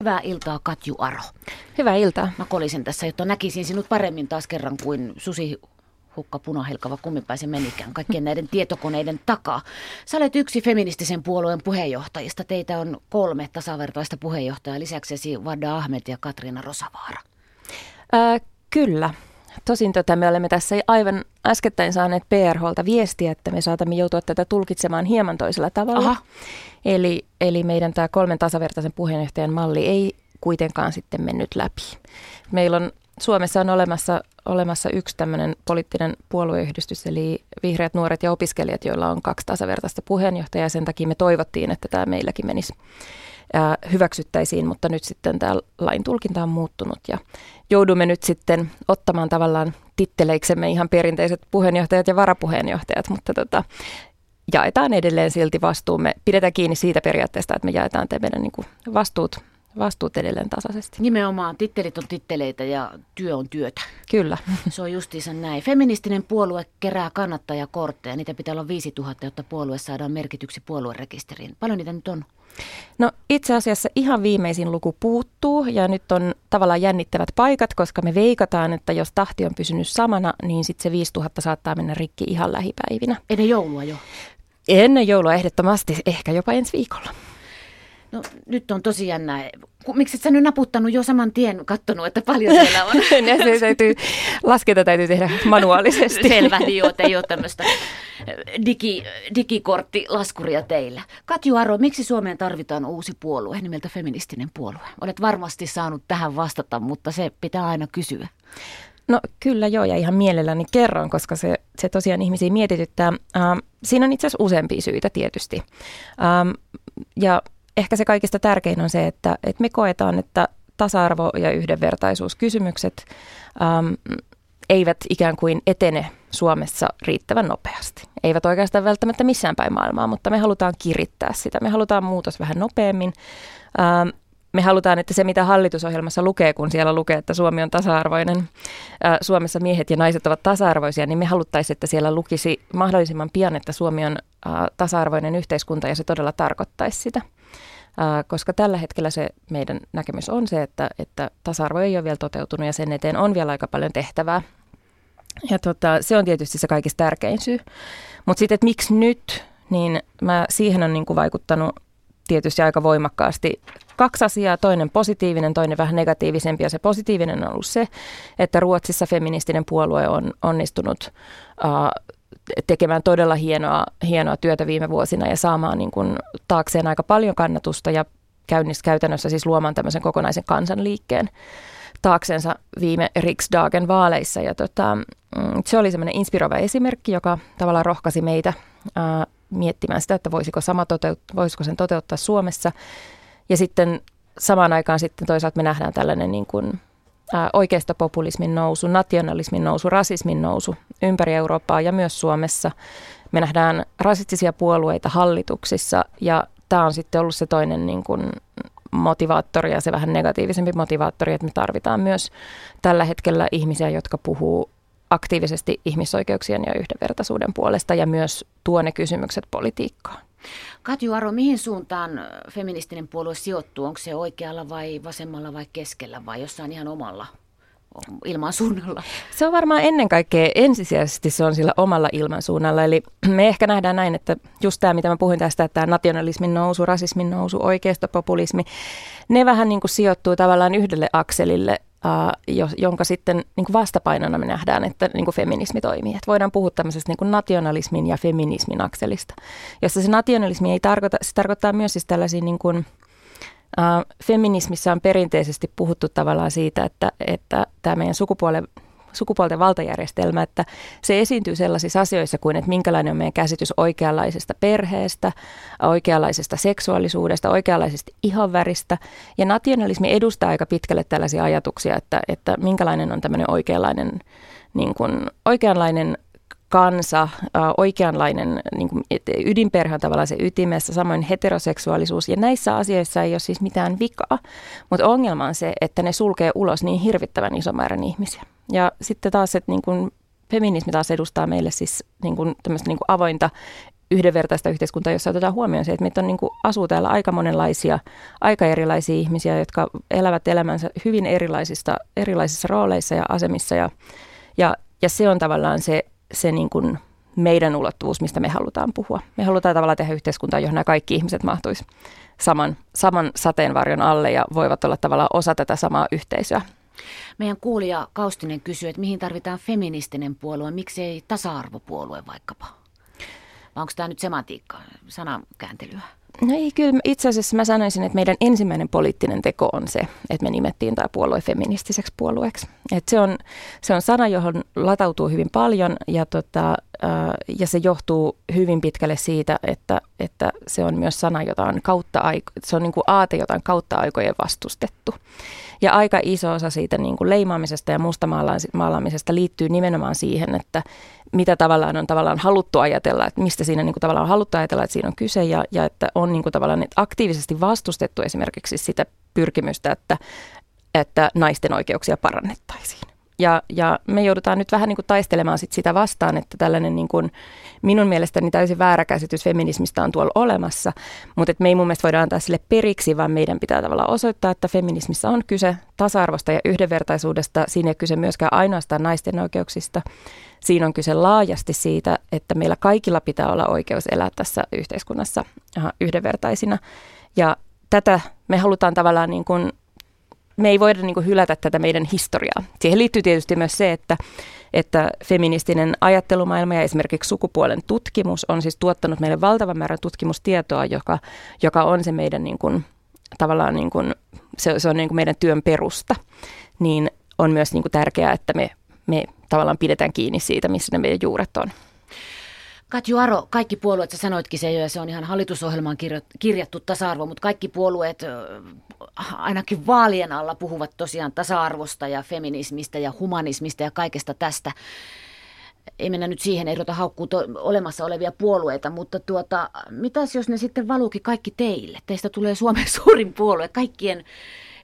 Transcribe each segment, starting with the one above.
Hyvää iltaa Katju Aro. Hyvää iltaa. Mä kolisin tässä, jotta näkisin sinut paremmin taas kerran kuin Susi hukka punahelkava kummipäisen menikään kaikkien näiden tietokoneiden takaa. Sä olet yksi feministisen puolueen puheenjohtajista. Teitä on kolme tasavertaista puheenjohtajaa, lisäksesi Vada Ahmed ja Katriina Rosavaara. Ää, kyllä. Tosin tota, me olemme tässä aivan äskettäin saaneet PRHlta viestiä, että me saatamme joutua tätä tulkitsemaan hieman toisella tavalla. Aha. Eli, eli meidän tämä kolmen tasavertaisen puheenjohtajan malli ei kuitenkaan sitten mennyt läpi. Meillä on Suomessa on olemassa, olemassa yksi tämmöinen poliittinen puolueyhdistys, eli Vihreät nuoret ja opiskelijat, joilla on kaksi tasavertaista puheenjohtajaa. Sen takia me toivottiin, että tämä meilläkin menisi hyväksyttäisiin, mutta nyt sitten tämä lain tulkinta on muuttunut ja joudumme nyt sitten ottamaan tavallaan titteleiksemme ihan perinteiset puheenjohtajat ja varapuheenjohtajat, mutta tota, jaetaan edelleen silti vastuumme. Pidetään kiinni siitä periaatteesta, että me jaetaan meidän niin vastuut vastuut edelleen tasaisesti. Nimenomaan, tittelit on titteleitä ja työ on työtä. Kyllä. Se on justiinsa näin. Feministinen puolue kerää kannattajakortteja. Niitä pitää olla 5000, jotta puolue saadaan merkityksi puoluerekisteriin. Paljon niitä nyt on? No itse asiassa ihan viimeisin luku puuttuu ja nyt on tavallaan jännittävät paikat, koska me veikataan, että jos tahti on pysynyt samana, niin sitten se 5000 saattaa mennä rikki ihan lähipäivinä. Ennen joulua jo? Ennen joulua ehdottomasti, ehkä jopa ensi viikolla. No nyt on tosi jännä. Miksi et sä nyt naputtanut jo saman tien kattonut, että paljon siellä on? se täytyy, laskenta täytyy tehdä manuaalisesti. Selvä, niin joo, ei ole tämmöistä digi, digikorttilaskuria teillä. Katju Aro, miksi Suomeen tarvitaan uusi puolue nimeltä feministinen puolue? Olet varmasti saanut tähän vastata, mutta se pitää aina kysyä. No kyllä joo, ja ihan mielelläni kerron, koska se, se tosiaan ihmisiä mietityttää. Ähm, siinä on itse asiassa useampia syitä tietysti. Ähm, ja ehkä se kaikista tärkein on se, että, että me koetaan, että tasa-arvo- ja yhdenvertaisuuskysymykset äm, eivät ikään kuin etene Suomessa riittävän nopeasti. Eivät oikeastaan välttämättä missään päin maailmaa, mutta me halutaan kirittää sitä. Me halutaan muutos vähän nopeammin. Ähm, me halutaan, että se mitä hallitusohjelmassa lukee, kun siellä lukee, että Suomi on tasa-arvoinen, äh, Suomessa miehet ja naiset ovat tasa-arvoisia, niin me haluttaisiin, että siellä lukisi mahdollisimman pian, että Suomi on äh, tasa-arvoinen yhteiskunta ja se todella tarkoittaisi sitä koska tällä hetkellä se meidän näkemys on se, että, että tasa-arvo ei ole vielä toteutunut ja sen eteen on vielä aika paljon tehtävää. Ja tota, se on tietysti se kaikista tärkein syy. Mutta sitten, että miksi nyt, niin mä, siihen on niin kuin vaikuttanut tietysti aika voimakkaasti kaksi asiaa. Toinen positiivinen, toinen vähän negatiivisempi. Ja se positiivinen on ollut se, että Ruotsissa feministinen puolue on onnistunut uh, tekemään todella hienoa, hienoa työtä viime vuosina ja saamaan niin kuin taakseen aika paljon kannatusta ja käynnissä käytännössä siis luomaan tämmöisen kokonaisen kansanliikkeen taaksensa viime Riksdagen vaaleissa. Ja tota, mm, se oli semmoinen inspiroiva esimerkki, joka tavallaan rohkasi meitä ää, miettimään sitä, että voisiko, sama toteut- voisiko sen toteuttaa Suomessa. Ja sitten samaan aikaan sitten toisaalta me nähdään tällainen niin kuin oikeasta populismin nousu, nationalismin nousu, rasismin nousu ympäri Eurooppaa ja myös Suomessa. Me nähdään rasistisia puolueita hallituksissa ja tämä on sitten ollut se toinen niin kuin motivaattori ja se vähän negatiivisempi motivaattori, että me tarvitaan myös tällä hetkellä ihmisiä, jotka puhuu aktiivisesti ihmisoikeuksien ja yhdenvertaisuuden puolesta ja myös tuo ne kysymykset politiikkaan. Katju Aro, mihin suuntaan feministinen puolue sijoittuu? Onko se oikealla vai vasemmalla vai keskellä vai jossain ihan omalla ilmansuunnalla? Se on varmaan ennen kaikkea ensisijaisesti se on sillä omalla ilmansuunnalla. Eli me ehkä nähdään näin, että just tämä, mitä mä puhuin tästä, että tämä nationalismin nousu, rasismin nousu, oikeistopopulismi, ne vähän niin kuin sijoittuu tavallaan yhdelle akselille Uh, jonka sitten niin kuin vastapainona me nähdään, että niin kuin feminismi toimii. Että voidaan puhua tämmöisestä niin kuin nationalismin ja feminismin akselista, jossa se nationalismi ei tarkoita, se tarkoittaa myös siis tällaisia niin kuin, uh, feminismissä on perinteisesti puhuttu tavallaan siitä, että, että tämä meidän sukupuolen sukupuolten valtajärjestelmä, että se esiintyy sellaisissa asioissa kuin, että minkälainen on meidän käsitys oikeanlaisesta perheestä, oikeanlaisesta seksuaalisuudesta, oikeanlaisesta ihonväristä. Ja nationalismi edustaa aika pitkälle tällaisia ajatuksia, että, että minkälainen on tämmöinen oikeanlainen, niin kuin, oikeanlainen kansa, oikeanlainen niin kuin, ydinperhe on tavallaan se ytimessä, samoin heteroseksuaalisuus. Ja näissä asioissa ei ole siis mitään vikaa, mutta ongelma on se, että ne sulkee ulos niin hirvittävän ison määrän ihmisiä. Ja sitten taas, että niin kuin feminismi taas edustaa meille siis niin kuin tämmöistä niin kuin avointa yhdenvertaista yhteiskuntaa, jossa otetaan huomioon se, että meitä on niin kuin, asuu täällä aika monenlaisia, aika erilaisia ihmisiä, jotka elävät elämänsä hyvin erilaisista, erilaisissa rooleissa ja asemissa. Ja, ja, ja se on tavallaan se, se niin kuin meidän ulottuvuus, mistä me halutaan puhua. Me halutaan tavallaan tehdä yhteiskuntaa, johon nämä kaikki ihmiset mahtuisi saman, saman sateenvarjon alle ja voivat olla tavallaan osa tätä samaa yhteisöä. Meidän kuulija Kaustinen kysyy, että mihin tarvitaan feministinen puolue, miksei tasa-arvopuolue vaikkapa? Vai onko tämä nyt semantiikka, sanakääntelyä? No ei, kyllä itse asiassa mä sanoisin, että meidän ensimmäinen poliittinen teko on se, että me nimettiin tämä puolue feministiseksi puolueeksi. Et se, on, se on sana, johon latautuu hyvin paljon ja, tota, ja se johtuu hyvin pitkälle siitä, että, että se on myös sana, jota on kautta aiko, se on niin kuin aate, jota on kautta aikojen vastustettu. Ja aika iso osa siitä niin kuin leimaamisesta ja mustamaalaamisesta liittyy nimenomaan siihen, että mitä tavallaan on tavallaan haluttu ajatella, että mistä siinä niin kuin tavallaan on haluttu ajatella, että siinä on kyse ja, ja että on niin kuin tavallaan aktiivisesti vastustettu esimerkiksi sitä pyrkimystä, että, että naisten oikeuksia parannettaisiin. Ja, ja me joudutaan nyt vähän niin kuin taistelemaan sit sitä vastaan, että tällainen niin kuin, minun mielestäni täysin väärä käsitys feminismistä on tuolla olemassa, mutta me ei mun mielestä voida antaa sille periksi, vaan meidän pitää tavallaan osoittaa, että feminismissa on kyse tasa-arvosta ja yhdenvertaisuudesta. Siinä ei kyse myöskään ainoastaan naisten oikeuksista. Siinä on kyse laajasti siitä, että meillä kaikilla pitää olla oikeus elää tässä yhteiskunnassa yhdenvertaisina. Ja tätä me halutaan tavallaan niin kuin me ei voida niin kuin hylätä tätä meidän historiaa. Siihen liittyy tietysti myös se, että, että feministinen ajattelumaailma ja esimerkiksi sukupuolen tutkimus on siis tuottanut meille valtavan määrän tutkimustietoa, joka, joka on se meidän niin kuin, tavallaan niin kuin, se, se on niin kuin meidän työn perusta. Niin on myös niin kuin tärkeää, että me, me tavallaan pidetään kiinni siitä, missä ne meidän juuret on. Katju Aro, kaikki puolueet, sä sanoitkin se jo, ja se on ihan hallitusohjelmaan kirjattu tasa-arvo, mutta kaikki puolueet ainakin vaalien alla puhuvat tosiaan tasa-arvosta ja feminismistä ja humanismista ja kaikesta tästä. Ei mennä nyt siihen, ei ruveta haukkuu to- olemassa olevia puolueita, mutta tuota, mitäs jos ne sitten valuukin kaikki teille? Teistä tulee Suomen suurin puolue, kaikkien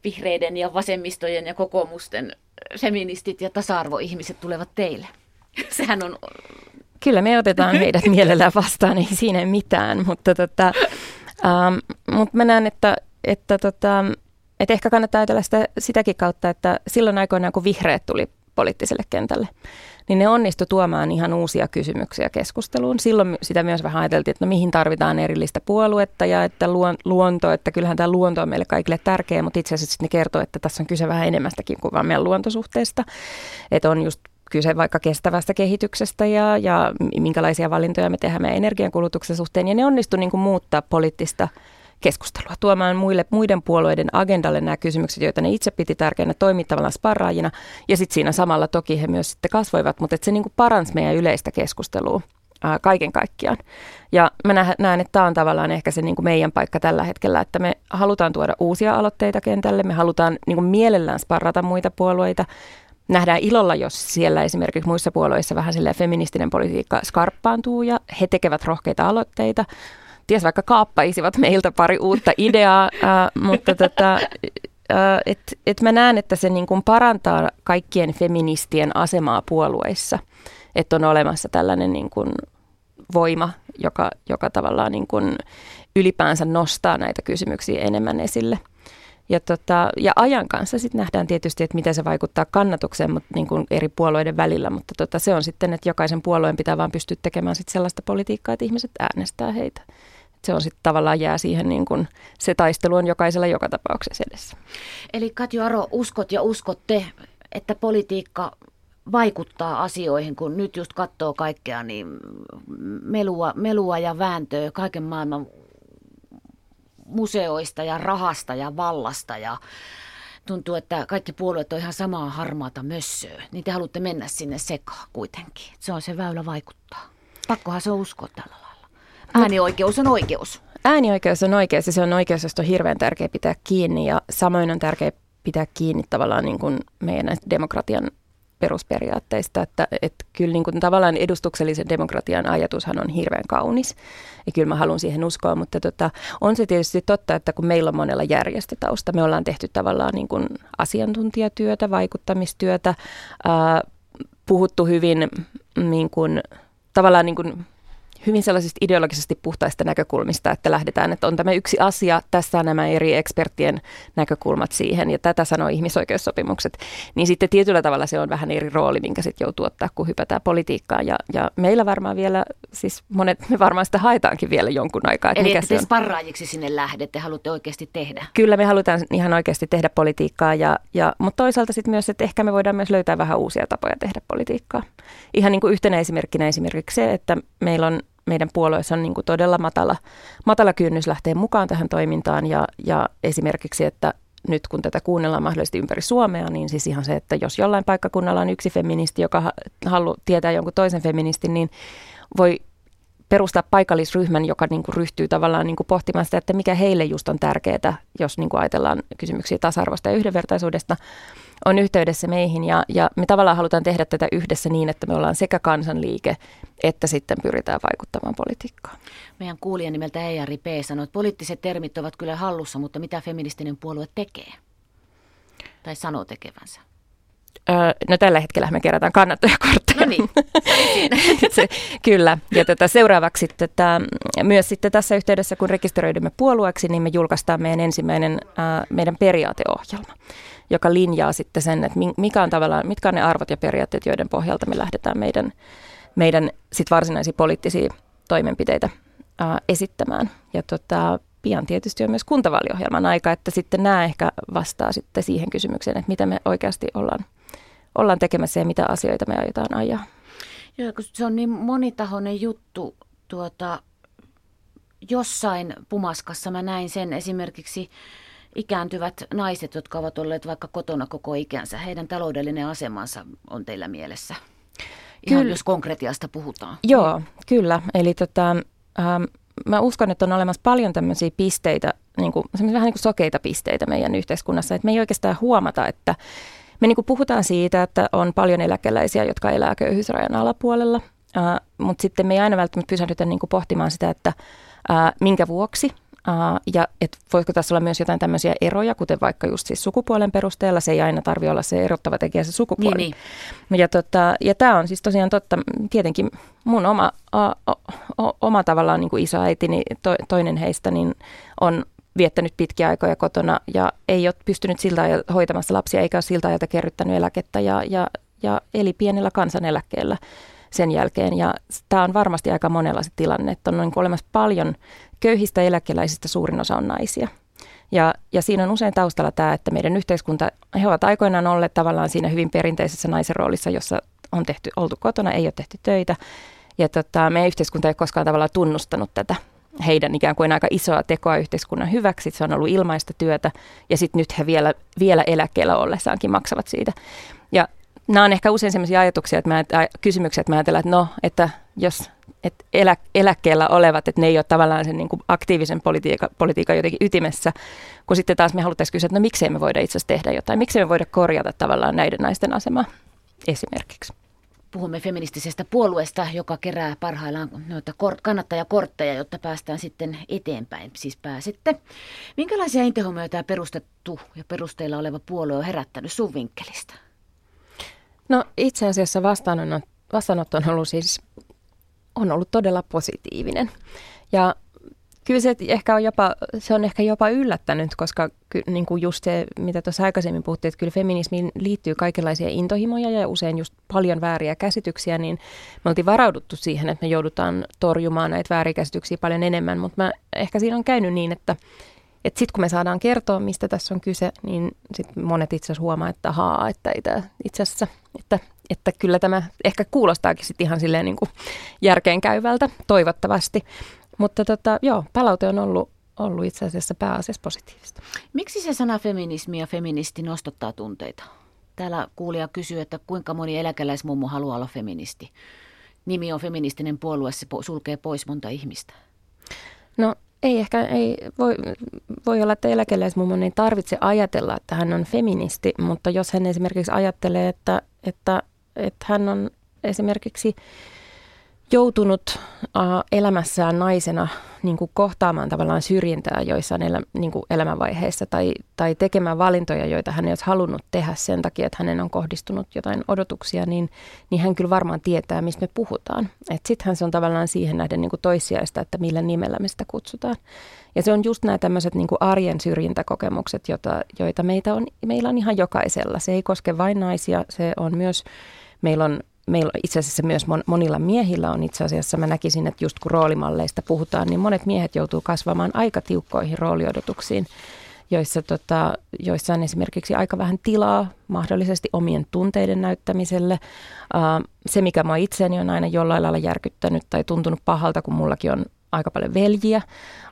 vihreiden ja vasemmistojen ja kokoomusten feministit ja tasa-arvoihmiset tulevat teille. Sehän on Kyllä me otetaan heidät mielellään vastaan, ei siinä mitään, mutta tota, ähm, mut mä näen, että, että, tota, että ehkä kannattaa ajatella sitä, sitäkin kautta, että silloin aikoinaan kun vihreät tuli poliittiselle kentälle, niin ne onnistu tuomaan ihan uusia kysymyksiä keskusteluun. Silloin sitä myös vähän ajateltiin, että no mihin tarvitaan erillistä puoluetta ja että luonto, että kyllähän tämä luonto on meille kaikille tärkeä, mutta itse asiassa ne kertoo, että tässä on kyse vähän enemmästäkin kuin vain meidän luontosuhteesta. Että on just kyse vaikka kestävästä kehityksestä ja, ja minkälaisia valintoja me tehdään meidän energiankulutuksen suhteen. Ja ne onnistu niin kuin muuttaa poliittista keskustelua, tuomaan muille, muiden puolueiden agendalle nämä kysymykset, joita ne itse piti tärkeänä toimia sparraajina. Ja sitten siinä samalla toki he myös sitten kasvoivat, mutta se niin kuin paransi meidän yleistä keskustelua ää, kaiken kaikkiaan. Ja mä näen, että tämä on tavallaan ehkä se niin kuin meidän paikka tällä hetkellä, että me halutaan tuoda uusia aloitteita kentälle, me halutaan niin kuin mielellään sparrata muita puolueita, nähdään ilolla, jos siellä esimerkiksi muissa puolueissa vähän feministinen politiikka skarppaantuu ja he tekevät rohkeita aloitteita. Ties vaikka kaappaisivat meiltä pari uutta ideaa, äh, mutta tota, äh, et, et mä näen, että se niin kuin parantaa kaikkien feministien asemaa puolueissa, että on olemassa tällainen niin kuin voima, joka, joka tavallaan niin kuin ylipäänsä nostaa näitä kysymyksiä enemmän esille. Ja, tota, ja ajan kanssa sitten nähdään tietysti, että miten se vaikuttaa kannatukseen mutta niin kuin eri puolueiden välillä, mutta tota, se on sitten, että jokaisen puolueen pitää vaan pystyä tekemään sit sellaista politiikkaa, että ihmiset äänestää heitä. Se on sitten tavallaan jää siihen, niin kuin, se taistelu on jokaisella joka tapauksessa edessä. Eli Katju Aro, uskot ja uskotte, että politiikka vaikuttaa asioihin, kun nyt just katsoo kaikkea, niin melua, melua ja vääntöä kaiken maailman museoista ja rahasta ja vallasta ja tuntuu, että kaikki puolueet on ihan samaa harmaata mössöä, niin te haluatte mennä sinne sekaan kuitenkin. Se on se väylä vaikuttaa. Pakkohan se uskoa tällä lailla. Äänioikeus on oikeus. Äänioikeus on oikeus ja se on oikeus, josta on hirveän tärkeä pitää kiinni ja samoin on tärkeä pitää kiinni tavallaan niin kuin meidän demokratian perusperiaatteista, että, että kyllä niin kuin tavallaan edustuksellisen demokratian ajatushan on hirveän kaunis. Ja kyllä mä haluan siihen uskoa, mutta tota, on se tietysti totta, että kun meillä on monella järjestötausta, me ollaan tehty tavallaan niin kuin asiantuntijatyötä, vaikuttamistyötä, ää, puhuttu hyvin niin kuin, tavallaan niin kuin hyvin sellaisista ideologisesti puhtaista näkökulmista, että lähdetään, että on tämä yksi asia, tässä on nämä eri eksperttien näkökulmat siihen, ja tätä sanoo ihmisoikeussopimukset, niin sitten tietyllä tavalla se on vähän eri rooli, minkä sitten joutuu ottaa, kun hypätään politiikkaan, ja, ja meillä varmaan vielä, siis monet, me varmaan sitä haetaankin vielä jonkun aikaa. Että Eli mikä te sparraajiksi sinne lähdette, haluatte oikeasti tehdä? Kyllä me halutaan ihan oikeasti tehdä politiikkaa, ja, ja, mutta toisaalta sitten myös, että ehkä me voidaan myös löytää vähän uusia tapoja tehdä politiikkaa. Ihan niin kuin yhtenä esimerkkinä esimerkiksi se, että meillä on meidän puolueessa on niin kuin todella matala, matala kynnys lähteä mukaan tähän toimintaan ja, ja esimerkiksi, että nyt kun tätä kuunnellaan mahdollisesti ympäri Suomea, niin siis ihan se, että jos jollain paikkakunnalla on yksi feministi, joka haluaa tietää jonkun toisen feministin, niin voi perustaa paikallisryhmän, joka niin kuin ryhtyy tavallaan niin kuin pohtimaan sitä, että mikä heille just on tärkeää, jos niin kuin ajatellaan kysymyksiä tasa-arvosta ja yhdenvertaisuudesta, on yhteydessä meihin. Ja, ja me tavallaan halutaan tehdä tätä yhdessä niin, että me ollaan sekä kansanliike, että sitten pyritään vaikuttamaan politiikkaan. Meidän kuulija nimeltä Eijari P. sanoi, että poliittiset termit ovat kyllä hallussa, mutta mitä feministinen puolue tekee? Tai sanoo tekevänsä? No tällä hetkellä me kerätään kannattajakortteja. No niin. Se, kyllä. Ja tätä seuraavaksi tätä, myös sitten tässä yhteydessä, kun rekisteröidymme puolueeksi, niin me julkaistaan meidän ensimmäinen ää, meidän periaateohjelma, joka linjaa sitten sen, että mikä on tavallaan, mitkä on ne arvot ja periaatteet, joiden pohjalta me lähdetään meidän, meidän sit varsinaisia poliittisia toimenpiteitä ää, esittämään. Ja tota, pian tietysti on myös kuntavaaliohjelman aika, että sitten nämä ehkä vastaa sitten siihen kysymykseen, että mitä me oikeasti ollaan ollaan tekemässä ja mitä asioita me aiotaan ajaa. Joo, kun se on niin monitahoinen juttu. Tuota, jossain pumaskassa mä näin sen esimerkiksi ikääntyvät naiset, jotka ovat olleet vaikka kotona koko ikänsä. Heidän taloudellinen asemansa on teillä mielessä. Ihan kyllä. jos konkretiasta puhutaan. Joo, kyllä. Eli tota, ähm, mä uskon, että on olemassa paljon tämmöisiä pisteitä, niin kuin, vähän niin kuin sokeita pisteitä meidän yhteiskunnassa, että me ei oikeastaan huomata, että me niin kuin puhutaan siitä, että on paljon eläkeläisiä, jotka elää köyhyysrajan alapuolella, uh, mutta sitten me ei aina välttämättä pysähdytä niin kuin pohtimaan sitä, että uh, minkä vuoksi ja et voisiko tässä olla myös jotain tämmöisiä eroja, kuten vaikka just siis sukupuolen perusteella, se ei aina tarvitse olla se erottava tekijä se sukupuoli. Niin, niin. Ja, tota, ja tämä on siis tosiaan totta, tietenkin mun oma, o, o, oma tavallaan niin kuin isoäitini, to, toinen heistä, niin on viettänyt pitkiä aikoja kotona ja ei ole pystynyt siltä ajalta hoitamassa lapsia eikä ole siltä ajalta kerryttänyt eläkettä ja, ja, ja eli pienellä kansaneläkkeellä sen jälkeen. Ja tämä on varmasti aika monella se tilanne, että on niin olemassa paljon köyhistä eläkeläisistä suurin osa on naisia. Ja, ja siinä on usein taustalla tämä, että meidän yhteiskunta, he ovat aikoinaan olleet tavallaan siinä hyvin perinteisessä naisen roolissa, jossa on tehty, oltu kotona, ei ole tehty töitä. Ja tota, meidän yhteiskunta ei ole koskaan tavallaan tunnustanut tätä heidän ikään kuin aika isoa tekoa yhteiskunnan hyväksi. Se on ollut ilmaista työtä ja sitten nyt he vielä, vielä eläkkeellä ollessaankin maksavat siitä. Ja nämä on ehkä usein sellaisia ajatuksia, että mä, kysymyksiä, että mä ajattelen, että no, että jos että elä, eläkkeellä olevat, että ne ei ole tavallaan sen niin kuin aktiivisen politiikan, politiikan jotenkin ytimessä, kun sitten taas me haluttaisiin kysyä, että no miksei me voida itse asiassa tehdä jotain, miksei me voida korjata tavallaan näiden naisten asemaa esimerkiksi puhumme feministisestä puolueesta, joka kerää parhaillaan noita kannattajakortteja, jotta päästään sitten eteenpäin, siis pääsette. Minkälaisia intehomeja tämä perustettu ja perusteilla oleva puolue on herättänyt sun vinkkelistä? No itse asiassa vastaanotto, vastaanotto on ollut siis on ollut todella positiivinen. Ja kyllä se ehkä on jopa, se on ehkä jopa yllättänyt, koska ky, niin kuin just se, mitä tuossa aikaisemmin puhuttiin, että kyllä feminismiin liittyy kaikenlaisia intohimoja ja usein just paljon vääriä käsityksiä, niin me oltiin varauduttu siihen, että me joudutaan torjumaan näitä vääriä käsityksiä paljon enemmän, mutta mä, ehkä siinä on käynyt niin, että että sitten kun me saadaan kertoa, mistä tässä on kyse, niin sit monet itse asiassa huomaa, että haa, että ei tämä itse asiassa, että, että kyllä tämä ehkä kuulostaakin sitten ihan silleen niin kuin järkeenkäyvältä, toivottavasti. Mutta tota, joo, palaute on ollut, ollut itse asiassa pääasiassa positiivista. Miksi se sana feminismi ja feministi nostottaa tunteita? Täällä kuulija kysyy, että kuinka moni eläkeläismummo haluaa olla feministi. Nimi on feministinen puolue, se sulkee pois monta ihmistä. No ei ehkä, ei, voi, voi olla, että eläkeläismummo ei tarvitse ajatella, että hän on feministi, mutta jos hän esimerkiksi ajattelee, että, että, että hän on esimerkiksi joutunut uh, elämässään naisena niin kuin kohtaamaan tavallaan syrjintää joissain elä, niin kuin elämänvaiheissa tai, tai tekemään valintoja, joita hän ei olisi halunnut tehdä sen takia, että hänen on kohdistunut jotain odotuksia, niin, niin hän kyllä varmaan tietää, mistä me puhutaan. Sittenhän se on tavallaan siihen nähden niin kuin toissijaista, että millä nimellä me sitä kutsutaan. Ja se on just nämä tämmöiset niin kuin arjen syrjintäkokemukset, joita, joita meitä on, meillä on ihan jokaisella. Se ei koske vain naisia, se on myös, meillä on meillä itse asiassa myös monilla miehillä on itse asiassa, mä näkisin, että just kun roolimalleista puhutaan, niin monet miehet joutuu kasvamaan aika tiukkoihin rooliodotuksiin, joissa, tota, joissa on esimerkiksi aika vähän tilaa mahdollisesti omien tunteiden näyttämiselle. se, mikä mä itseäni on aina jollain lailla järkyttänyt tai tuntunut pahalta, kun mullakin on aika paljon veljiä,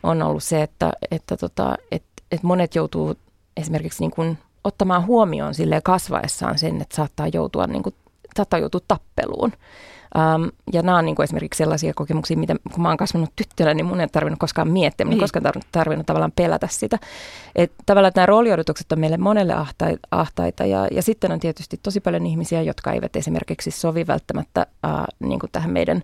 on ollut se, että, että, tota, että, että monet joutuu esimerkiksi niin kuin ottamaan huomioon sille kasvaessaan sen, että saattaa joutua niin kuin saattaa joutua tappeluun. Um, ja nämä on niin kuin esimerkiksi sellaisia kokemuksia, mitä kun mä oon kasvanut tyttönä, niin mun ei tarvinnut koskaan miettiä, niin. koskaan tarvinnut, tarvinnut tavallaan pelätä sitä. Et tavallaan nämä rooliodotukset on meille monelle ahtaita, ahtaita ja, ja sitten on tietysti tosi paljon ihmisiä, jotka eivät esimerkiksi sovi välttämättä uh, niin kuin tähän meidän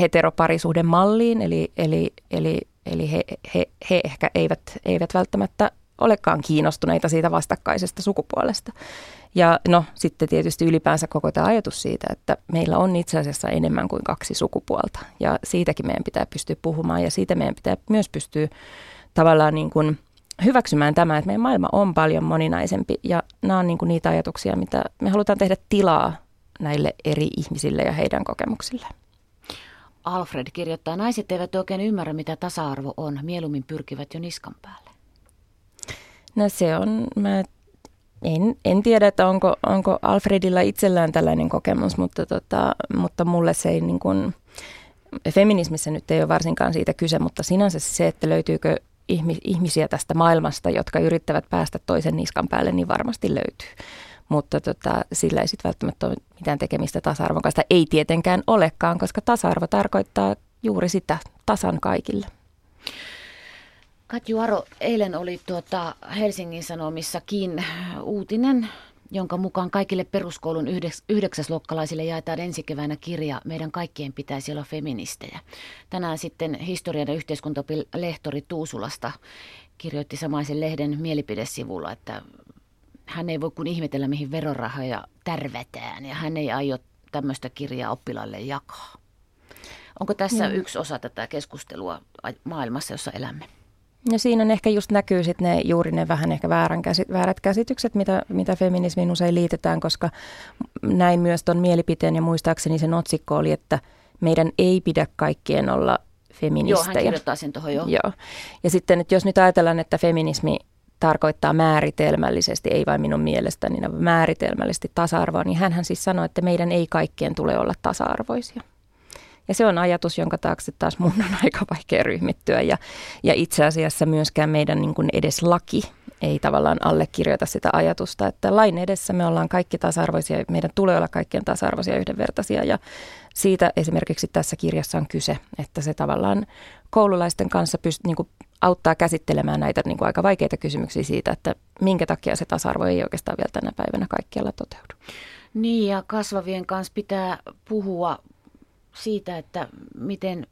heteroparisuuden malliin, eli, eli, eli, eli he, he, he ehkä eivät, eivät välttämättä olekaan kiinnostuneita siitä vastakkaisesta sukupuolesta. Ja no sitten tietysti ylipäänsä koko tämä ajatus siitä, että meillä on itse asiassa enemmän kuin kaksi sukupuolta. Ja siitäkin meidän pitää pystyä puhumaan ja siitä meidän pitää myös pystyä tavallaan niin kuin hyväksymään tämä, että meidän maailma on paljon moninaisempi. Ja nämä on niin kuin niitä ajatuksia, mitä me halutaan tehdä tilaa näille eri ihmisille ja heidän kokemuksille. Alfred kirjoittaa, naiset eivät oikein ymmärrä, mitä tasa-arvo on. Mieluummin pyrkivät jo niskan päälle. No se on, mä en, en tiedä, että onko, onko Alfredilla itsellään tällainen kokemus, mutta, tota, mutta mulle se ei niin kuin, feminismissä nyt ei ole varsinkaan siitä kyse, mutta sinänsä se, että löytyykö ihmisiä tästä maailmasta, jotka yrittävät päästä toisen niskan päälle, niin varmasti löytyy. Mutta tota, sillä ei sitten välttämättä ole mitään tekemistä tasa-arvon kanssa. Ei tietenkään olekaan, koska tasa-arvo tarkoittaa juuri sitä tasan kaikille. Katju Aro, eilen oli tuota Helsingin Sanomissakin uutinen, jonka mukaan kaikille peruskoulun yhdeks, yhdeksäsluokkalaisille jaetaan ensi keväänä kirja Meidän kaikkien pitäisi olla feministejä. Tänään sitten historian ja yhteiskuntalehtori Tuusulasta kirjoitti samaisen lehden mielipidesivulla, että hän ei voi kuin ihmetellä, mihin verorahoja tärvetään ja hän ei aio tämmöistä kirjaa oppilaille jakaa. Onko tässä mm. yksi osa tätä keskustelua maailmassa, jossa elämme? Ja siinä on ehkä just näkyy sit ne, juuri ne vähän ehkä väärän käsi, väärät käsitykset, mitä, mitä feminismiin usein liitetään, koska näin myös tuon mielipiteen ja muistaakseni sen otsikko oli, että meidän ei pidä kaikkien olla feministejä. Joo, hän kirjoittaa sen tuohon jo. Joo. Ja sitten, että jos nyt ajatellaan, että feminismi tarkoittaa määritelmällisesti, ei vain minun mielestäni, niin määritelmällisesti tasa-arvoa, niin hän siis sanoi, että meidän ei kaikkien tule olla tasa-arvoisia. Ja se on ajatus, jonka taakse taas mun on aika vaikea ryhmittyä. Ja, ja itse asiassa myöskään meidän niin kuin edes laki ei tavallaan allekirjoita sitä ajatusta, että lain edessä me ollaan kaikki tasa-arvoisia, meidän tulee olla kaikkien tasa-arvoisia ja yhdenvertaisia. Ja siitä esimerkiksi tässä kirjassa on kyse, että se tavallaan koululaisten kanssa pyst, niin kuin auttaa käsittelemään näitä niin kuin aika vaikeita kysymyksiä siitä, että minkä takia se tasa-arvo ei oikeastaan vielä tänä päivänä kaikkialla toteudu. Niin ja kasvavien kanssa pitää puhua siitä, että miten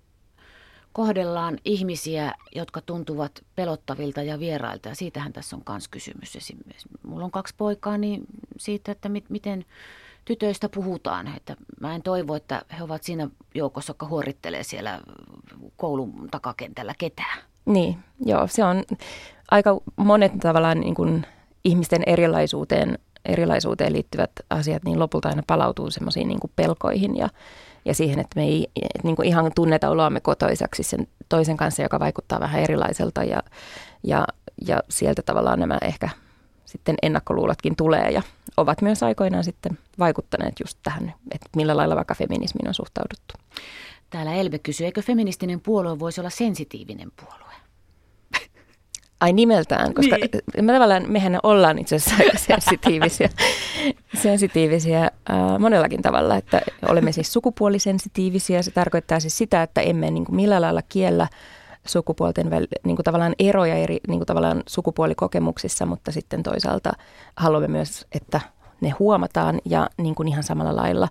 kohdellaan ihmisiä, jotka tuntuvat pelottavilta ja vierailta. Ja siitähän tässä on myös kysymys. Esimerkiksi mulla on kaksi poikaa, niin siitä, että mit, miten tytöistä puhutaan. Että mä en toivo, että he ovat siinä joukossa, joka huorittelee siellä koulun takakentällä ketään. Niin, joo. Se on aika monet tavallaan niin kuin ihmisten erilaisuuteen, erilaisuuteen liittyvät asiat, niin lopulta aina palautuu semmoisiin niin pelkoihin ja ja siihen, että me ei että niin kuin ihan tunneta oloamme kotoisaksi sen toisen kanssa, joka vaikuttaa vähän erilaiselta ja, ja, ja sieltä tavallaan nämä ehkä sitten ennakkoluulotkin tulee ja ovat myös aikoinaan sitten vaikuttaneet just tähän, että millä lailla vaikka feminismiin on suhtauduttu. Täällä Elbe kysyy, eikö feministinen puolue voisi olla sensitiivinen puolue? Ai nimeltään, koska niin. me tavallaan, mehän ollaan itse asiassa aika sensitiivisiä, sensitiivisiä äh, monellakin tavalla, että olemme siis sukupuolisensitiivisiä. Se tarkoittaa siis sitä, että emme niin kuin millään lailla kiellä sukupuolten väl, niin kuin tavallaan eroja eri niin kuin tavallaan sukupuolikokemuksissa, mutta sitten toisaalta haluamme myös, että ne huomataan ja niin kuin ihan samalla lailla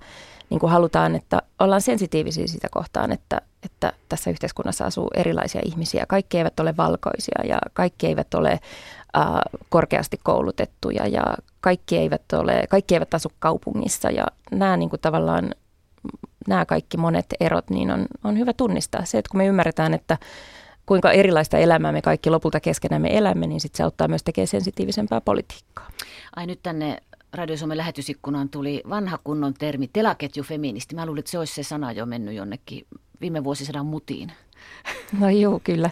niin kuin halutaan, että ollaan sensitiivisiä sitä kohtaan, että, että tässä yhteiskunnassa asuu erilaisia ihmisiä. Kaikki eivät ole valkoisia ja kaikki eivät ole äh, korkeasti koulutettuja ja kaikki eivät, ole, kaikki eivät asu kaupungissa ja nämä niin kuin tavallaan nämä kaikki monet erot, niin on, on hyvä tunnistaa se, että kun me ymmärretään, että kuinka erilaista elämää me kaikki lopulta keskenämme elämme, niin sit se auttaa myös tekemään sensitiivisempää politiikkaa. Ai nyt tänne Radio Suomen lähetysikkunaan tuli vanha kunnon termi telaketjufeministi. Mä luulin, että se olisi se sana jo mennyt jonnekin viime vuosisadan mutiin. No joo, kyllä.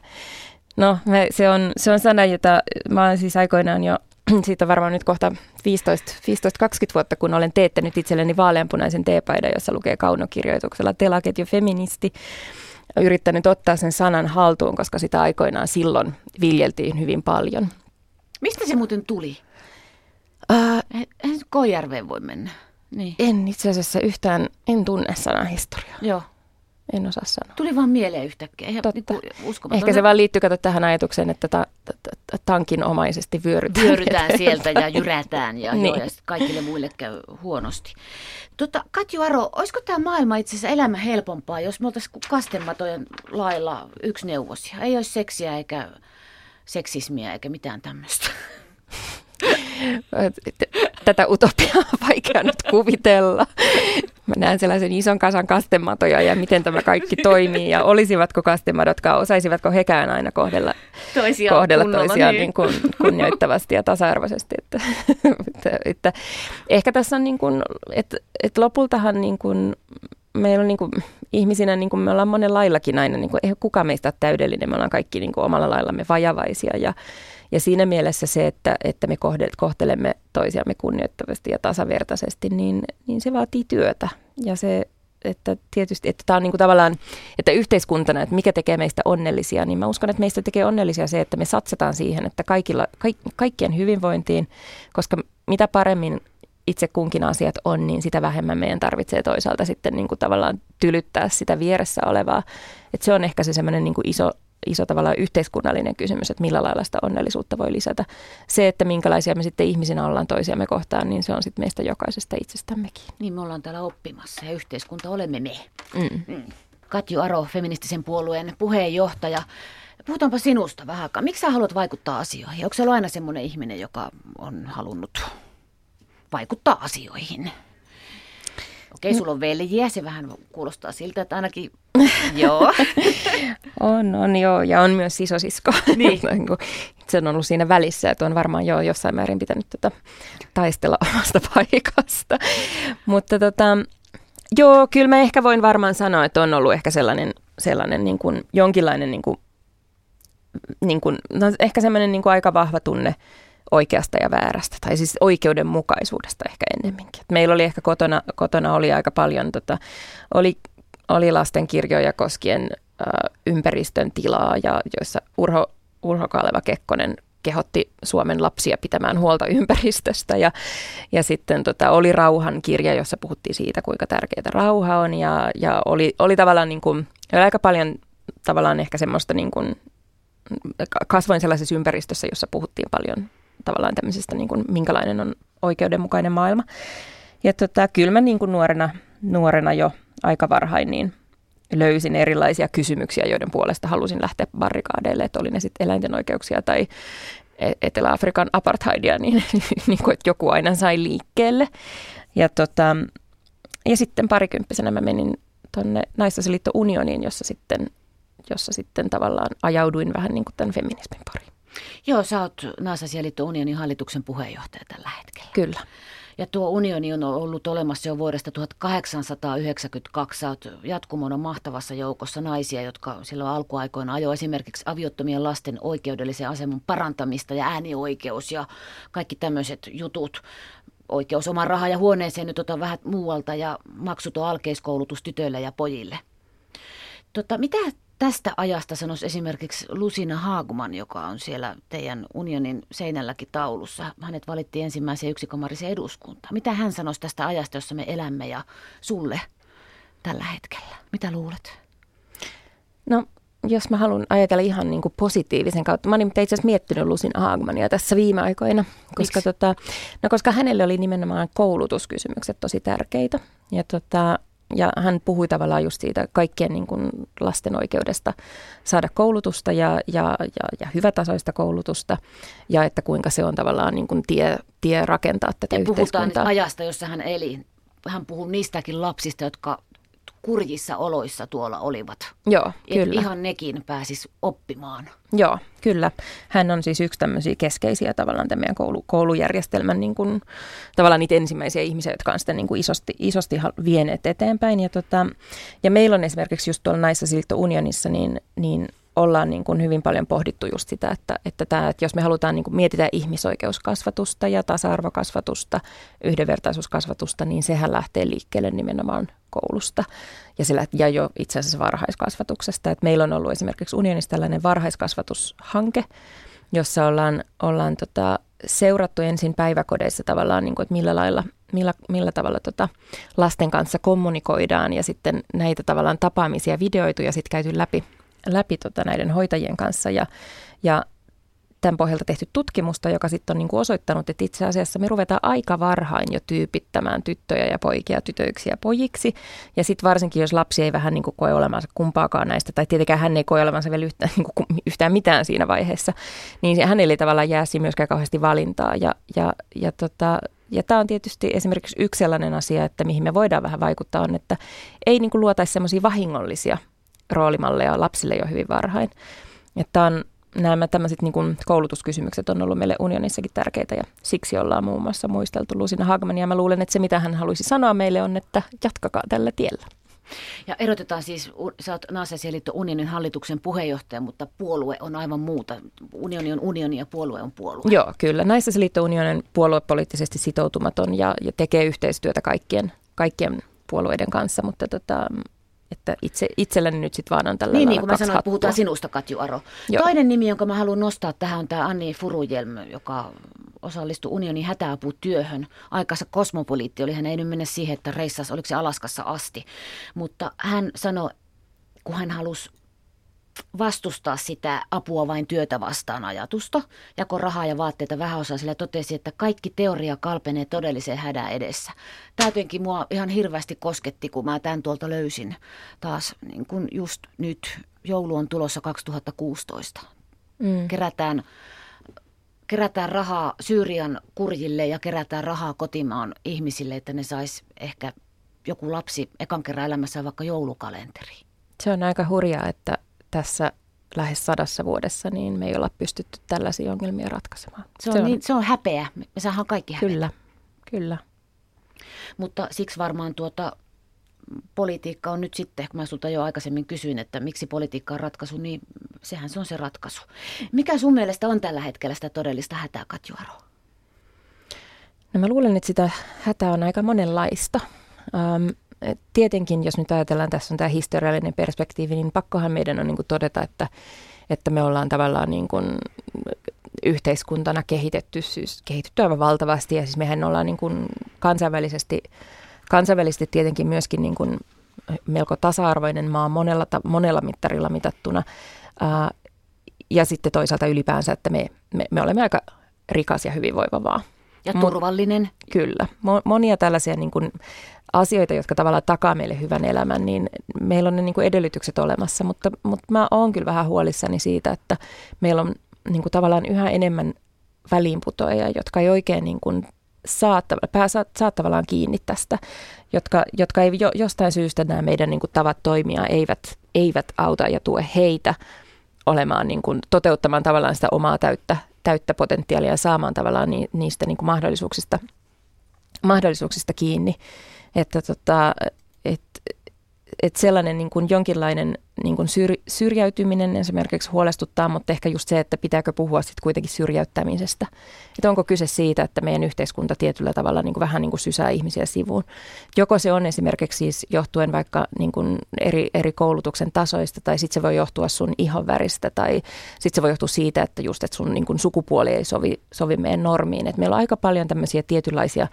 No me, se, on, se on sana, jota mä olen siis aikoinaan jo, siitä on varmaan nyt kohta 15-20 vuotta, kun olen teettänyt itselleni vaaleanpunaisen teepaidan, jossa lukee kaunokirjoituksella telaketju feministi. Yrittänyt ottaa sen sanan haltuun, koska sitä aikoinaan silloin viljeltiin hyvin paljon. Mistä se muuten tuli? Ää, Eihän Koijärveen voi mennä. Niin. en itse asiassa yhtään, en tunne sanan historiaa. Joo. En osaa sanoa. Tuli vaan mieleen yhtäkkiä. Ihan Totta. Niin uskomaton. Ehkä se vaan liittyy kato tähän ajatukseen, että ta, ta, ta, tankinomaisesti vyörytään. vyörytään eteenpäin. sieltä ja jyrätään ja, Niin. joo, ja kaikille muille käy huonosti. Tota, Katju Aro, olisiko tämä maailma itse asiassa elämä helpompaa, jos me oltaisiin kastematojen lailla yksi-neuvosia? Ei olisi seksiä eikä seksismiä eikä mitään tämmöistä. Tätä utopiaa on vaikea nyt kuvitella. Mä näen sellaisen ison kasan kastematoja ja miten tämä kaikki toimii ja olisivatko kastemadotkaan, osaisivatko hekään aina kohdella, Toisiaan kohdella toisiaan niin. niin kuin kunnioittavasti ja tasa-arvoisesti. Että, että, että, ehkä tässä on niin kuin, että, että lopultahan niin kuin, meillä on niin kuin, ihmisinä, niin kuin me ollaan monen laillakin aina, niin kuin, eihän kukaan meistä ole täydellinen, me ollaan kaikki niin kuin omalla laillamme vajavaisia ja, ja siinä mielessä se, että, että me kohtelemme toisiamme kunnioittavasti ja tasavertaisesti, niin, niin se vaatii työtä. Ja se, että tietysti, että tämä on niin kuin tavallaan, että yhteiskuntana, että mikä tekee meistä onnellisia, niin mä uskon, että meistä tekee onnellisia se, että me satsataan siihen, että kaikilla, kaik, kaikkien hyvinvointiin, koska mitä paremmin itse kunkin asiat on, niin sitä vähemmän meidän tarvitsee toisaalta sitten niin kuin tavallaan tylyttää sitä vieressä olevaa. Että se on ehkä se semmoinen niin kuin iso, iso tavallaan yhteiskunnallinen kysymys, että millä lailla sitä onnellisuutta voi lisätä. Se, että minkälaisia me sitten ihmisinä ollaan toisiamme kohtaan, niin se on sitten meistä jokaisesta itsestämmekin. Niin me ollaan täällä oppimassa ja yhteiskunta olemme me. Mm. Katju Aro, feministisen puolueen puheenjohtaja. Puhutaanpa sinusta vähän. Miksi sä haluat vaikuttaa asioihin? Onko se ollut aina semmoinen ihminen, joka on halunnut vaikuttaa asioihin? Okei, sulla on veljiä, se vähän kuulostaa siltä, että ainakin, joo. On, on joo, ja on myös isosisko. Niin. Niin Itse on ollut siinä välissä, että on varmaan jo jossain määrin pitänyt tota, taistella omasta paikasta. Mutta tota, joo, kyllä mä ehkä voin varmaan sanoa, että on ollut ehkä sellainen, sellainen niin kuin, jonkinlainen niin kuin, niin kuin, no ehkä semmoinen niin kuin aika vahva tunne oikeasta ja väärästä, tai siis oikeudenmukaisuudesta ehkä ennemminkin. Meillä oli ehkä kotona, kotona oli aika paljon, tota, oli, oli lastenkirjoja koskien ä, ympäristön tilaa, ja joissa Urho, Urho Kaleva Kekkonen kehotti Suomen lapsia pitämään huolta ympäristöstä. Ja, ja sitten tota, oli rauhan kirja, jossa puhuttiin siitä, kuinka tärkeää rauha on. Ja, ja oli, oli tavallaan niin kuin, oli aika paljon tavallaan ehkä semmoista niin kuin, kasvoin sellaisessa ympäristössä, jossa puhuttiin paljon tavallaan tämmöisestä, niin kuin, minkälainen on oikeudenmukainen maailma. Ja tota, kyllä mä niin kuin nuorena, nuorena jo aika varhain niin löysin erilaisia kysymyksiä, joiden puolesta halusin lähteä barrikaadeille, että oli ne sitten eläinten oikeuksia tai E- Etelä-Afrikan apartheidia, niin, niin kuin, että joku aina sai liikkeelle. Ja, tota, ja sitten parikymppisenä mä menin tuonne Naisasialiitto Unioniin, jossa sitten, jossa sitten tavallaan ajauduin vähän niin kuin tämän feminismin pariin. Joo, sä oot Naisasialiitto Unionin hallituksen puheenjohtaja tällä hetkellä. Kyllä. Ja tuo unioni on ollut olemassa jo vuodesta 1892. Sä oot jatkumona mahtavassa joukossa naisia, jotka silloin alkuaikoina ajoi esimerkiksi aviottomien lasten oikeudellisen aseman parantamista ja äänioikeus ja kaikki tämmöiset jutut. Oikeus oman rahaa ja huoneeseen nyt otan vähän muualta ja maksuton alkeiskoulutus tytöille ja pojille. Tota, mitä tästä ajasta sanoisi esimerkiksi Lusina Haagman, joka on siellä teidän unionin seinälläkin taulussa. Hänet valittiin ensimmäiseen yksikamarisen eduskuntaan. Mitä hän sanoisi tästä ajasta, jossa me elämme ja sulle tällä hetkellä? Mitä luulet? No jos mä haluan ajatella ihan niin kuin positiivisen kautta, mä olin itse asiassa miettinyt Lusin Haagmania tässä viime aikoina, koska, tota, no koska hänelle oli nimenomaan koulutuskysymykset tosi tärkeitä. Ja, tota, ja hän puhui tavallaan just siitä kaikkien niin kuin lasten oikeudesta saada koulutusta ja, ja, ja, ja hyvätasoista koulutusta ja että kuinka se on tavallaan niin kuin tie, tie rakentaa tätä ja yhteiskuntaa. puhutaan ajasta, jossa hän eli. Hän puhuu niistäkin lapsista, jotka kurjissa oloissa tuolla olivat. Joo, Et kyllä. ihan nekin pääsis oppimaan. Joo, kyllä. Hän on siis yksi tämmöisiä keskeisiä tavallaan tämän meidän koulu, koulujärjestelmän niin kuin, tavallaan niitä ensimmäisiä ihmisiä, jotka on sitä niin kuin isosti, isosti vieneet eteenpäin. Ja, tota, ja meillä on esimerkiksi just tuolla Naissa Unionissa, niin, niin ollaan niin kuin hyvin paljon pohdittu just sitä, että, että, tämä, että jos me halutaan, niin kuin mietitään ihmisoikeuskasvatusta ja tasa-arvokasvatusta, yhdenvertaisuuskasvatusta, niin sehän lähtee liikkeelle nimenomaan koulusta ja, sillä, ja jo itse asiassa varhaiskasvatuksesta. Että meillä on ollut esimerkiksi unionissa tällainen varhaiskasvatushanke, jossa ollaan, ollaan tota, seurattu ensin päiväkodeissa tavallaan, niin kuin, että millä lailla millä, millä tavalla tota lasten kanssa kommunikoidaan ja sitten näitä tavallaan tapaamisia videoitu ja sitten käyty läpi läpi tota näiden hoitajien kanssa ja, ja tämän pohjalta tehty tutkimusta, joka sitten on niin osoittanut, että itse asiassa me ruvetaan aika varhain jo tyypittämään tyttöjä ja poikia tytöiksi ja pojiksi. Ja sitten varsinkin, jos lapsi ei vähän niin kuin koe olevansa kumpaakaan näistä, tai tietenkään hän ei koe olevansa vielä yhtään, niin kuin, yhtään mitään siinä vaiheessa, niin hänelle ei tavallaan jää siinä myöskään kauheasti valintaa. Ja, ja, ja tota, ja tämä on tietysti esimerkiksi yksi sellainen asia, että mihin me voidaan vähän vaikuttaa, on, että ei niin kuin luotaisi semmoisia vahingollisia roolimalleja lapsille jo hyvin varhain. Että on, nämä tämmöiset niin koulutuskysymykset on ollut meille unionissakin tärkeitä ja siksi ollaan muun muassa muisteltu Lusina Hagman ja mä luulen, että se mitä hän haluaisi sanoa meille on, että jatkakaa tällä tiellä. Ja erotetaan siis, sä oot Naasasialiitto unionin hallituksen puheenjohtaja, mutta puolue on aivan muuta. Unioni on unioni ja puolue on puolue. Joo, kyllä. Naisasialiitto unionin puoluepoliittisesti sitoutumaton ja, ja tekee yhteistyötä kaikkien, kaikkien puolueiden kanssa, mutta tota, että itse, itselläni nyt sitten vaan on tällä Niin, niin kuin mä sanoin, hattua. puhutaan sinusta Katju Aro. Joo. Toinen nimi, jonka mä haluan nostaa tähän on tämä Anni Furujelm, joka osallistui unionin hätäaputyöhön. Aikansa kosmopoliitti oli, hän ei nyt mene siihen, että reissas, oliko se Alaskassa asti. Mutta hän sanoi, kun hän halusi vastustaa sitä apua vain työtä vastaan ajatusta, jako rahaa ja vaatteita vähäosaisille totesi, että kaikki teoria kalpenee todelliseen hädän edessä. Tämä jotenkin mua ihan hirveästi kosketti, kun mä tämän tuolta löysin taas niin kun just nyt. Joulu on tulossa 2016. Mm. Kerätään, kerätään rahaa Syyrian kurjille ja kerätään rahaa kotimaan ihmisille, että ne sais ehkä joku lapsi ekan kerran elämässä vaikka joulukalenteri. Se on aika hurjaa, että tässä lähes sadassa vuodessa, niin me ei olla pystytty tällaisia ongelmia ratkaisemaan. Se on, se on, niin, se on häpeä. Me saadaan kaikki häpeä. Kyllä, kyllä. Mutta siksi varmaan tuota, politiikka on nyt sitten, kun mä sulta jo aikaisemmin kysyin, että miksi politiikka on ratkaisu, niin sehän se on se ratkaisu. Mikä sun mielestä on tällä hetkellä sitä todellista hätää, Katjuaro? No mä luulen, että sitä hätää on aika monenlaista. Um, tietenkin, jos nyt ajatellaan, tässä on tämä historiallinen perspektiivi, niin pakkohan meidän on niin kuin todeta, että, että me ollaan tavallaan niin kuin yhteiskuntana kehitetty, siis kehitetty aivan valtavasti ja siis mehän ollaan niin kuin kansainvälisesti, kansainvälisesti tietenkin myöskin niin kuin melko tasa-arvoinen maa monella, monella mittarilla mitattuna. Ja sitten toisaalta ylipäänsä, että me, me, me olemme aika rikas ja hyvinvoiva maa. Ja turvallinen. Mut, kyllä. Mo, monia tällaisia niin kuin asioita, jotka tavallaan takaa meille hyvän elämän, niin meillä on ne niin kuin edellytykset olemassa. Mutta, mutta mä oon kyllä vähän huolissani siitä, että meillä on niin kuin tavallaan yhä enemmän väliinputoajia, jotka ei oikein niin kuin saa, pää, saa, saa tavallaan kiinni tästä, jotka, jotka ei jo, jostain syystä nämä meidän niin kuin tavat toimia eivät, eivät auta ja tue heitä olemaan niin kuin, toteuttamaan tavallaan sitä omaa täyttä, täyttä potentiaalia ja saamaan tavallaan ni, niistä niin kuin mahdollisuuksista, mahdollisuuksista kiinni. Että tota, et, et sellainen niin kuin jonkinlainen niin kuin syr, syrjäytyminen esimerkiksi huolestuttaa, mutta ehkä just se, että pitääkö puhua sitten kuitenkin syrjäyttämisestä. Että onko kyse siitä, että meidän yhteiskunta tietyllä tavalla niin kuin vähän niin kuin sysää ihmisiä sivuun. Joko se on esimerkiksi siis johtuen vaikka niin kuin eri, eri koulutuksen tasoista, tai sitten se voi johtua sun ihonväristä, tai sitten se voi johtua siitä, että just että sun niin kuin sukupuoli ei sovi, sovi meidän normiin. Et meillä on aika paljon tämmöisiä tietynlaisia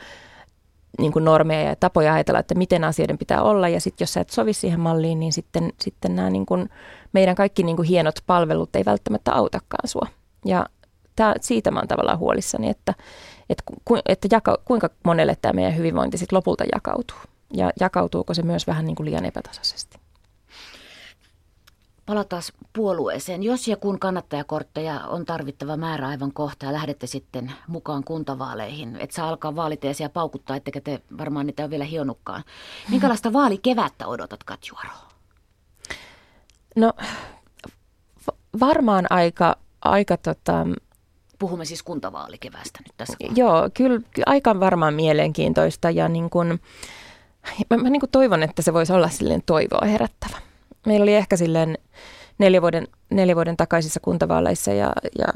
niin kuin normeja ja tapoja ajatella, että miten asioiden pitää olla. Ja sitten jos sä et sovi siihen malliin, niin sitten, sitten nämä niin kuin, meidän kaikki niin kuin hienot palvelut ei välttämättä autakaan sua. Ja tää, siitä mä oon tavallaan huolissani, että, että, ku, että jaka, kuinka monelle tämä meidän hyvinvointi sitten lopulta jakautuu. Ja jakautuuko se myös vähän niin kuin liian epätasaisesti. Palataan puolueeseen. Jos ja kun kannattajakortteja on tarvittava määrä aivan kohta ja lähdette sitten mukaan kuntavaaleihin, et saa alkaa vaaliteesiä paukuttaa, ettekä te varmaan niitä ole vielä hionnutkaan. Minkälaista vaalikevättä odotat, Katjuaro? No varmaan aika, aika tota, Puhumme siis kuntavaalikevästä nyt tässä kohtaa. Joo, kyllä aika varmaan mielenkiintoista ja niin kuin, mä, mä niin kuin toivon, että se voisi olla silleen toivoa herättävä. Meillä oli ehkä silleen neljä vuoden, neljä vuoden takaisissa kuntavaaleissa ja, ja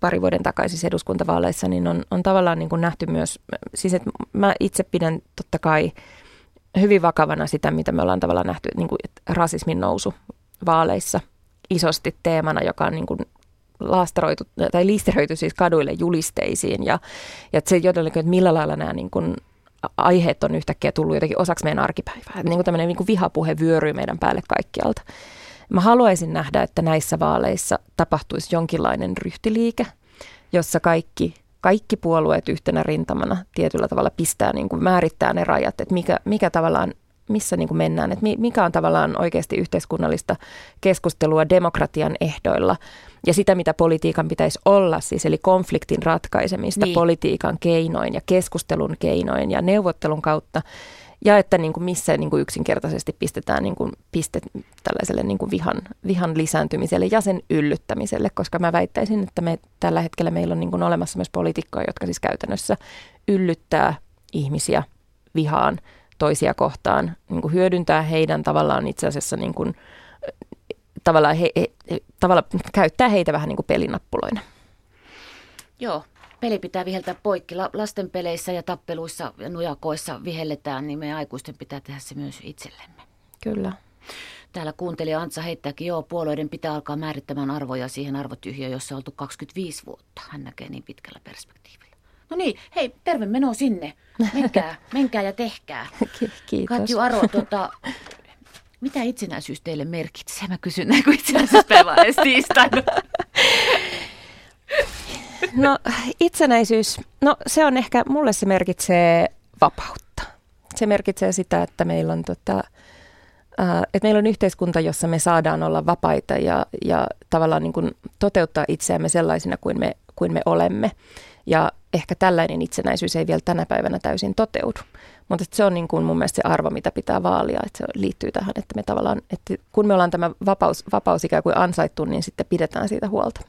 pari vuoden takaisissa eduskuntavaaleissa, niin on, on tavallaan niin kuin nähty myös, siis että mä itse pidän totta kai hyvin vakavana sitä, mitä me ollaan tavallaan nähty, niin kuin, että rasismin nousu vaaleissa isosti teemana, joka on niin kuin laastaroitu, tai liisteröity siis kaduille julisteisiin ja, ja se jotenkin, että millä lailla nämä niin kuin aiheet on yhtäkkiä tullut jotenkin osaksi meidän arkipäivää. Niin kuin tämmöinen niin kuin vihapuhe vyöryy meidän päälle kaikkialta. Mä haluaisin nähdä, että näissä vaaleissa tapahtuisi jonkinlainen ryhtiliike, jossa kaikki, kaikki puolueet yhtenä rintamana tietyllä tavalla pistää, niin kuin määrittää ne rajat, että mikä, mikä tavallaan missä niin kuin mennään, että mikä on tavallaan oikeasti yhteiskunnallista keskustelua demokratian ehdoilla ja sitä, mitä politiikan pitäisi olla, siis eli konfliktin ratkaisemista niin. politiikan keinoin ja keskustelun keinoin ja neuvottelun kautta. Ja että niin kuin missä niin kuin yksinkertaisesti pistetään niin kuin pistet tällaiselle niin kuin vihan, vihan lisääntymiselle ja sen yllyttämiselle, koska mä väittäisin, että me tällä hetkellä meillä on niin kuin olemassa myös poliitikkoja, jotka siis käytännössä yllyttää ihmisiä vihaan toisia kohtaan, niin kuin hyödyntää heidän tavallaan itse asiassa niin kuin, tavallaan he, he, tavallaan käyttää heitä vähän niin kuin pelinappuloina. Joo, peli pitää viheltää poikki. Lasten peleissä ja tappeluissa ja nujakoissa vihelletään, niin meidän aikuisten pitää tehdä se myös itsellemme. Kyllä. Täällä kuuntelija Antsa heittääkin, joo, puolueiden pitää alkaa määrittämään arvoja siihen arvotyhjöön, jossa on oltu 25 vuotta. Hän näkee niin pitkällä perspektiivillä. No niin, hei, terve meno sinne. Menkää, menkää ja tehkää. Kiitos. Katju Aro, tota, mitä itsenäisyys teille merkitsee? Mä kysyn näin, kun itsenäisyyspäivä on tiistaina. No itsenäisyys, no se on ehkä, mulle se merkitsee vapautta. Se merkitsee sitä, että meillä on tota, äh, että meillä on yhteiskunta, jossa me saadaan olla vapaita ja, ja tavallaan niin kuin toteuttaa itseämme sellaisina kuin me, kuin me olemme. Ja ehkä tällainen itsenäisyys ei vielä tänä päivänä täysin toteudu. Mutta se on niin kuin mun mielestä se arvo, mitä pitää vaalia, että se liittyy tähän, että me tavallaan, että kun me ollaan tämä vapaus, vapaus ikään kuin ansaittu, niin sitten pidetään siitä huolta.